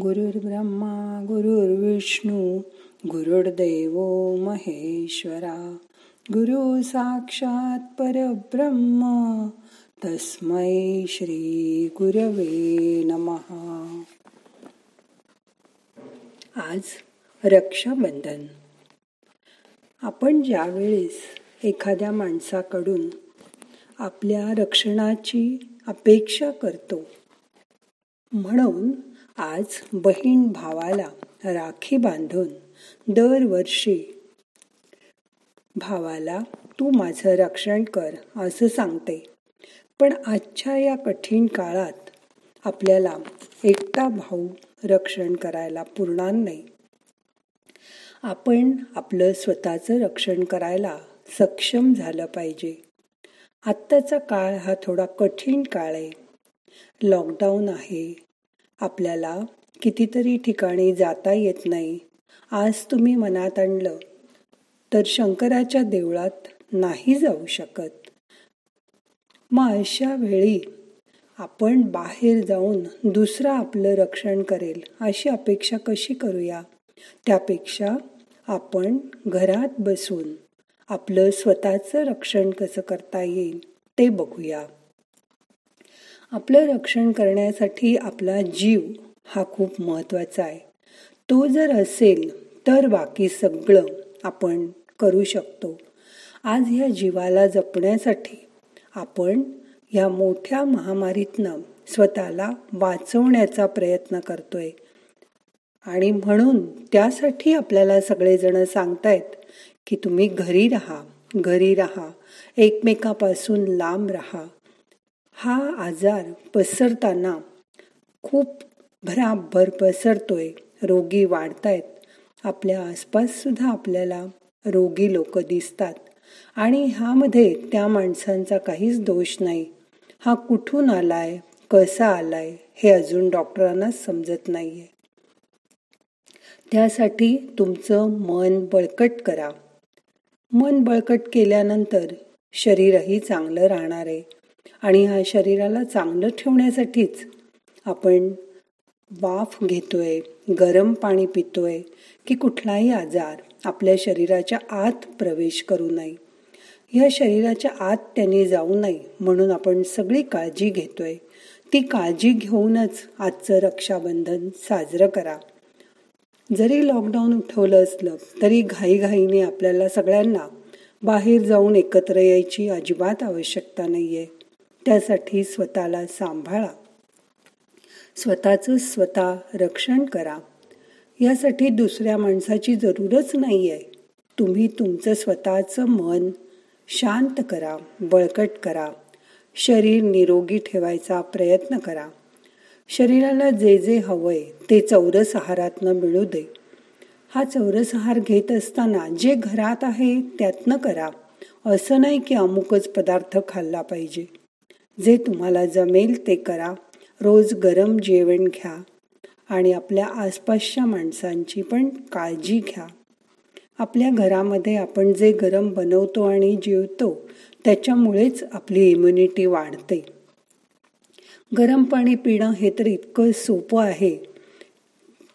गुरुर्ब्रह्मा गुरुर्विष्णू गुरुर्देव महेश्वरा। गुरु साक्षात परब्रह्म तस्मै श्री गुरवे नमहा आज रक्षाबंधन. आपण ज्यावेळेस एखाद्या माणसाकडून आपल्या रक्षणाची अपेक्षा करतो म्हणून आज बहीण भावाला राखी बांधून दरवर्षी भावाला तू माझं रक्षण कर असं सांगते. पण आजच्या या कठीण काळात आपल्याला एकटा भाऊ रक्षण करायला पुरणार नाही. आपण आपलं स्वतःचं रक्षण करायला सक्षम झालं पाहिजे. आत्ताचा काळ हा थोडा कठीण काळ आहे. लॉकडाऊन आहे आपल्याला कितीतरी ठिकाणी जाता येत नाही. आज तुम्ही मनात आणलं तर शंकराच्या देवळात नाही जाऊ शकत. मग अशा वेळी आपण बाहेर जाऊन दुसरा आपलं रक्षण करेल अशी अपेक्षा कशी करूया? त्यापेक्षा आपण घरात बसून आपलं स्वतःचं रक्षण कसं करता येईल ते बघूया. आपलं रक्षण करण्यासाठी आपला जीव हा खूप महत्त्वाचा आहे. तो जर असेल तर बाकी सगळं आपण करू शकतो. आज ह्या जीवाला जपण्यासाठी आपण या मोठ्या महामारीतनं स्वतःला वाचवण्याचा प्रयत्न करतोय. आणि म्हणून त्यासाठी आपल्याला सगळेजण सांगतायत की तुम्ही घरी राहा घरी राहा. एकमेकापासून लांब राहा. हा आजार पसरताना खूप भराभर पसरतोय. रोगी वाढतायत. आपल्या आसपाससुद्धा आपल्याला रोगी लोक दिसतात. आणि ह्यामध्ये त्या माणसांचा काहीच दोष नाही. हा कुठून आलाय? कसा आलाय? हे अजून डॉक्टरांनाच समजत नाहीये. त्यासाठी तुमचं मन बळकट करा. मन बळकट केल्यानंतर शरीरही चांगलं राहणार आहे. आणि ह्या शरीराला चांगलं ठेवण्यासाठीच आपण वाफ घेतोय गरम पाणी पितोय की कुठलाही आजार आपल्या शरीराच्या आत प्रवेश करू नये. ह्या शरीराच्या आत त्यांनी जाऊ नये म्हणून आपण सगळी काळजी घेतोय. ती काळजी घेऊनच आजचं रक्षाबंधन साजरं करा. जरी लॉकडाऊन उठवलं असलं तरी घाईघाईने आपल्याला सगळ्यांना बाहेर जाऊन एकत्र यायची अजिबात आवश्यकता नाहीये. त्यासाठी स्वतःला सांभाळा. स्वतःचं स्वतः रक्षण करा. यासाठी दुसऱ्या माणसाची जरूरच नाही आहे तुम्ही तुमचं स्वतःचं मन शांत करा बळकट करा. शरीर निरोगी ठेवायचा प्रयत्न करा. शरीराला जे जे हवंय ते चौरस आहारातनं मिळू दे. हा चौरस आहार घेत असताना जे घरात आहे त्यातनं करा. असं नाही की अमुकच पदार्थ खाल्ला पाहिजे. जे तुम्हाला जमेल ते करा. रोज गरम जेवण घ्या आणि आपल्या आसपासच्या माणसांची पण काळजी घ्या. आपल्या घरामध्ये आपण जे गरम बनवतो आणि जेवतो त्याच्यामुळेच आपली इम्युनिटी वाढते. गरम पाणी पिणं हे तर इतकं सोपं आहे.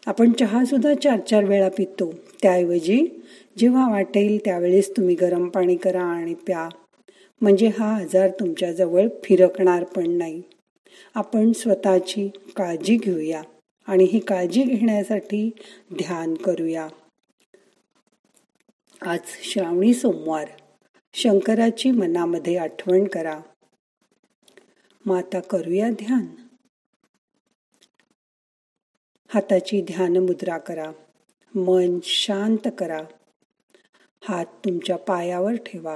आपण चहासुद्धा चार चार वेळा पितो. त्याऐवजी जेव्हा वाटेल त्यावेळेस तुम्ही गरम पाणी करा आणि प्या. म्हणजे हा आजार तुमच्याजवळ फिरकणार पण नाही. आपण स्वतःची काळजी घेऊया आणि ही काळजी घेण्यासाठी ध्यान करूया. आज श्रावणी सोमवार. शंकराची मनामध्ये आठवण करा. माता करूया ध्यान. हाताची ध्यान मुद्रा करा. मन शांत करा. हात तुमच्या पायावर ठेवा.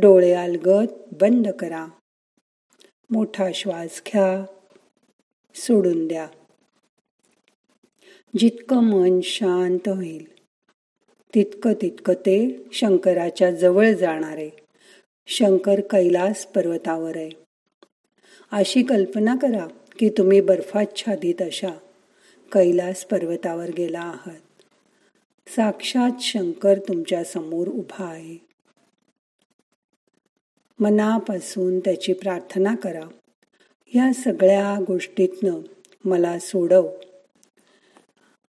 डोळे अलगद बंद करा. मोठा श्वास घ्या. सोडून द्या. जितकं मन शांत होईल तितकं तितकं ते शंकराच्या जवळ जाणार आहे. शंकर कैलास पर्वतावर आहे. अशी कल्पना करा की तुम्ही बर्फाच्छादित अशा कैलास पर्वतावर गेला आहात. साक्षात शंकर तुमच्यासमोर उभा आहे. मनापासून त्याची प्रार्थना करा. या सगळ्या गोष्टीतनं मला सोडव.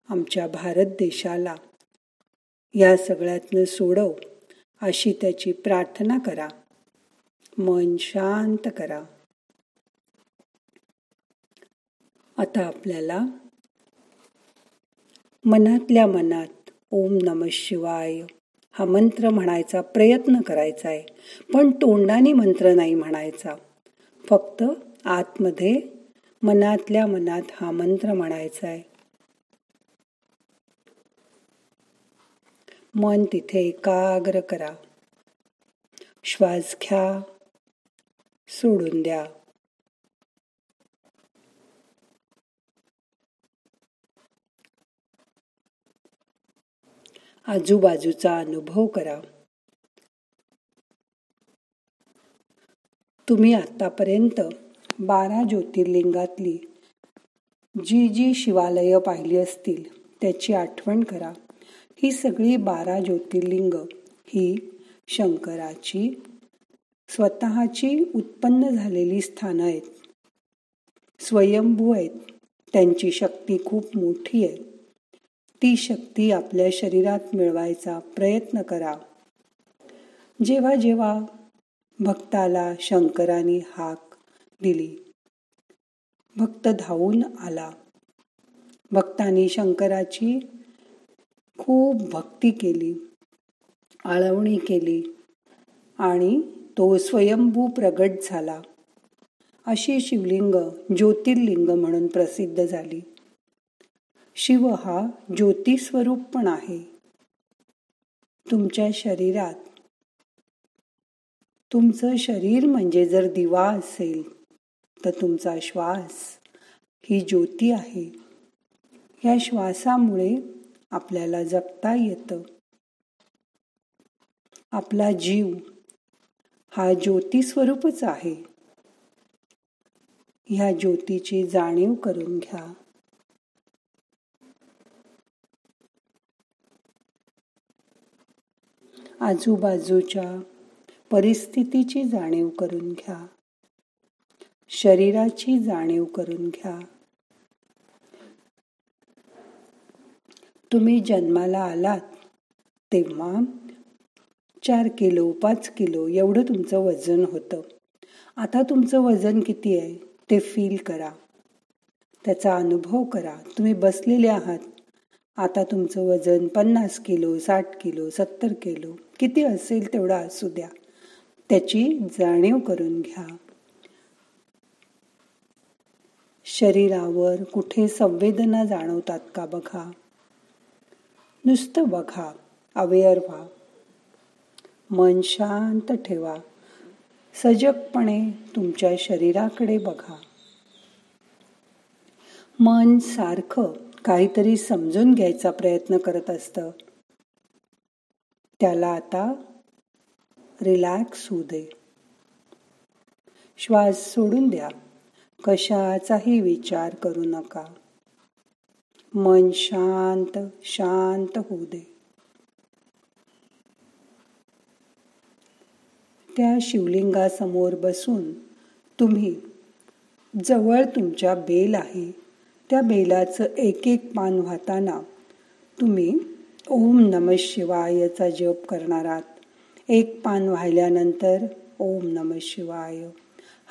आमच्या भारत देशाला या सगळ्यातनं सोडव अशी त्याची प्रार्थना करा. मन शांत करा. आता आपल्याला मनातल्या मनात ओम नम शिवाय हा मंत्र म्हणायचा प्रयत्न करायचा आहे. पण तोंडाने मंत्र नाही म्हणायचा. फक्त आतमध्ये मनातल्या मनात हा मंत्र म्हणायचा आहे. मन तिथे एकाग्र करा. श्वास घ्या. सोडून द्या. आजूबाजूचा अनुभव करा. तुम्ही आतापर्यंत बारा ज्योतिर्लिंगातली जी जी शिवालय पाहिली असतील त्याची आठवण करा. ही सगळी बारा ज्योतिर्लिंग ही शंकराची स्वतःची उत्पन्न झालेली स्थानं आहेत. स्वयंभू आहेत. त्यांची शक्ती खूप मोठी आहे. ती शक्ती आपल्या शरीरात मिळवायचा प्रयत्न करा. जेव्हा जेव्हा भक्ताला शंकराने हाक दिली भक्त धावून आला. भक्तानी शंकराची खूप भक्ती केली आळवणी केली आणि तो स्वयंभू प्रगट झाला. अशी शिवलिंग ज्योतिर्लिंग म्हणून प्रसिद्ध झाली. शिव हा ज्योतिस्वरूप पण आहे. तुमच्या शरीरात. तुमचं शरीर म्हणजे जर दिवा असेल तर तुमचा श्वास ही ज्योती आहे. या श्वासामुळे आपल्याला जगता येतं. आपला जीव हा ज्योतिस्वरूपच आहे. ह्या ज्योतीची जाणीव करून घ्या. आजूबाजूच्या परिस्थितीची जाणीव करून घ्या. शरीराची जाणीव करून घ्या. तुम्ही जन्माला आलात तेव्हा चार किलो पाच किलो एवढं तुमचं वजन होतं. आता तुमचं वजन किती आहे ते फील करा. त्याचा अनुभव करा. तुम्ही बसलेले आहात. आता तुमचं वजन पन्नास किलो साठ किलो सत्तर किलो. किती असेल तेवढा असू द्या. त्याची जाणीव करून घ्या. शरीरावर कुठे संवेदना जाणवतात का बघा? नुसतं बघा अवेअर व्हा. मन शांत ठेवा. सजगपणे तुमच्या शरीराकडे बघा. मन सारखं काहीतरी समजून घ्यायचा प्रयत्न करत असतं. त्याला आता रिलॅक्स होऊ दे. श्वास सोडून द्या. कशाचाही विचार करू नका. मन शांत शांत होऊ दे. त्या शिवलिंगासमोर बसून तुम्ही जवळ तुमच्या बेल आहे. त्या बेलाचं एक एक पान वाहताना तुम्ही ओम नम शिवायचा जप करणार आहात एक पान वाहिल्यानंतर ओम नम शिवाय.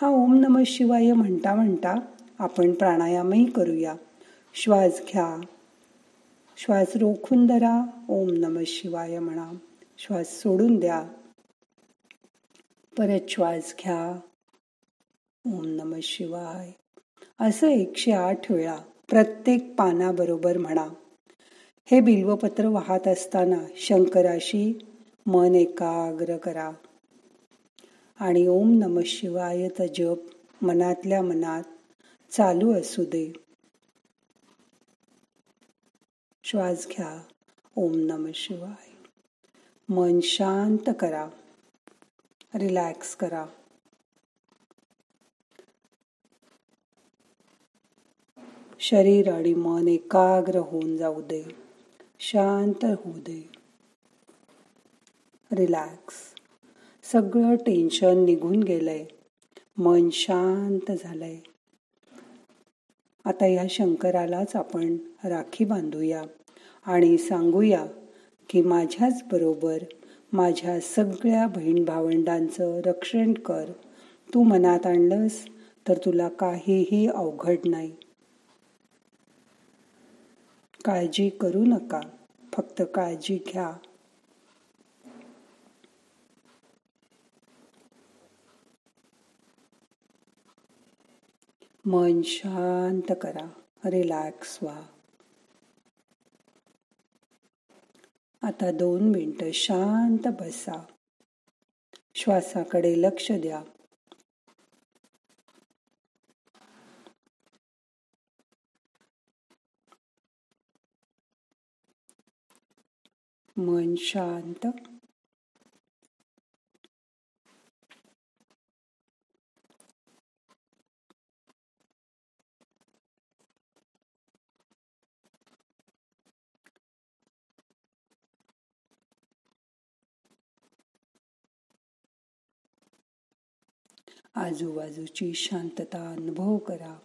हा ओम नम शिवाय म्हणता म्हणता आपण प्राणायामही करूया. श्वास घ्या. श्वास रोखून धरा. ओम नम शिवाय म्हणा. श्वास सोडून द्या. परत श्वास घ्या. ओम नम शिवाय. असं एकशे आठ वेळा प्रत्येक पानाबरोबर म्हणा. हे बिल्वपत्र वाहत असताना शंकराशी मन एकाग्र करा. आणि ओम नम शिवायचा जप मनातल्या मनात चालू असू दे. श्वास घ्या. ओम नम शिवाय. मन शांत करा. रिलॅक्स करा. शरीर आणि मन एकाग्र होऊन जाऊ दे. शांत होऊ दे. रिलॅक्स सगळं टेन्शन निघून गेलंय. मन शांत झालंय. आता या शंकरालाच आपण राखी बांधूया आणि सांगूया की माझ्याच बरोबर माझ्या सगळ्या बहीण भावंडांचं रक्षण कर. तू मनात आणलंस तर तुला काहीही अवघड नाही. काळजी करू नका. फक्त काळजी घ्या. मन शांत करा. रिलॅक्स व्हा. आता दोन मिनटं शांत बसा. श्वासाकडे लक्ष द्या. मन शांत आजूबाजूची शांतता अनुभव करा.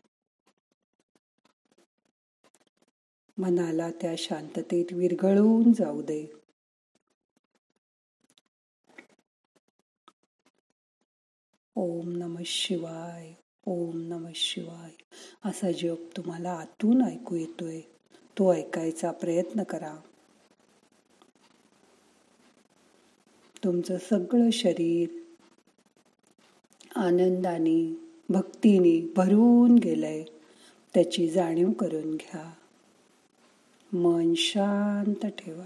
मनाला त्या शांततेत विरघळवून जाऊ दे. ओम नम शिवाय ओम नम शिवाय. असा जप तुम्हाला आतून ऐकू येतोय. तो ऐकायचा प्रयत्न करा. तुमचं सगळं शरीर आनंदाने भक्तीने भरून गेलंय. त्याची जाणीव करून घ्या. मन शांत ठेवा.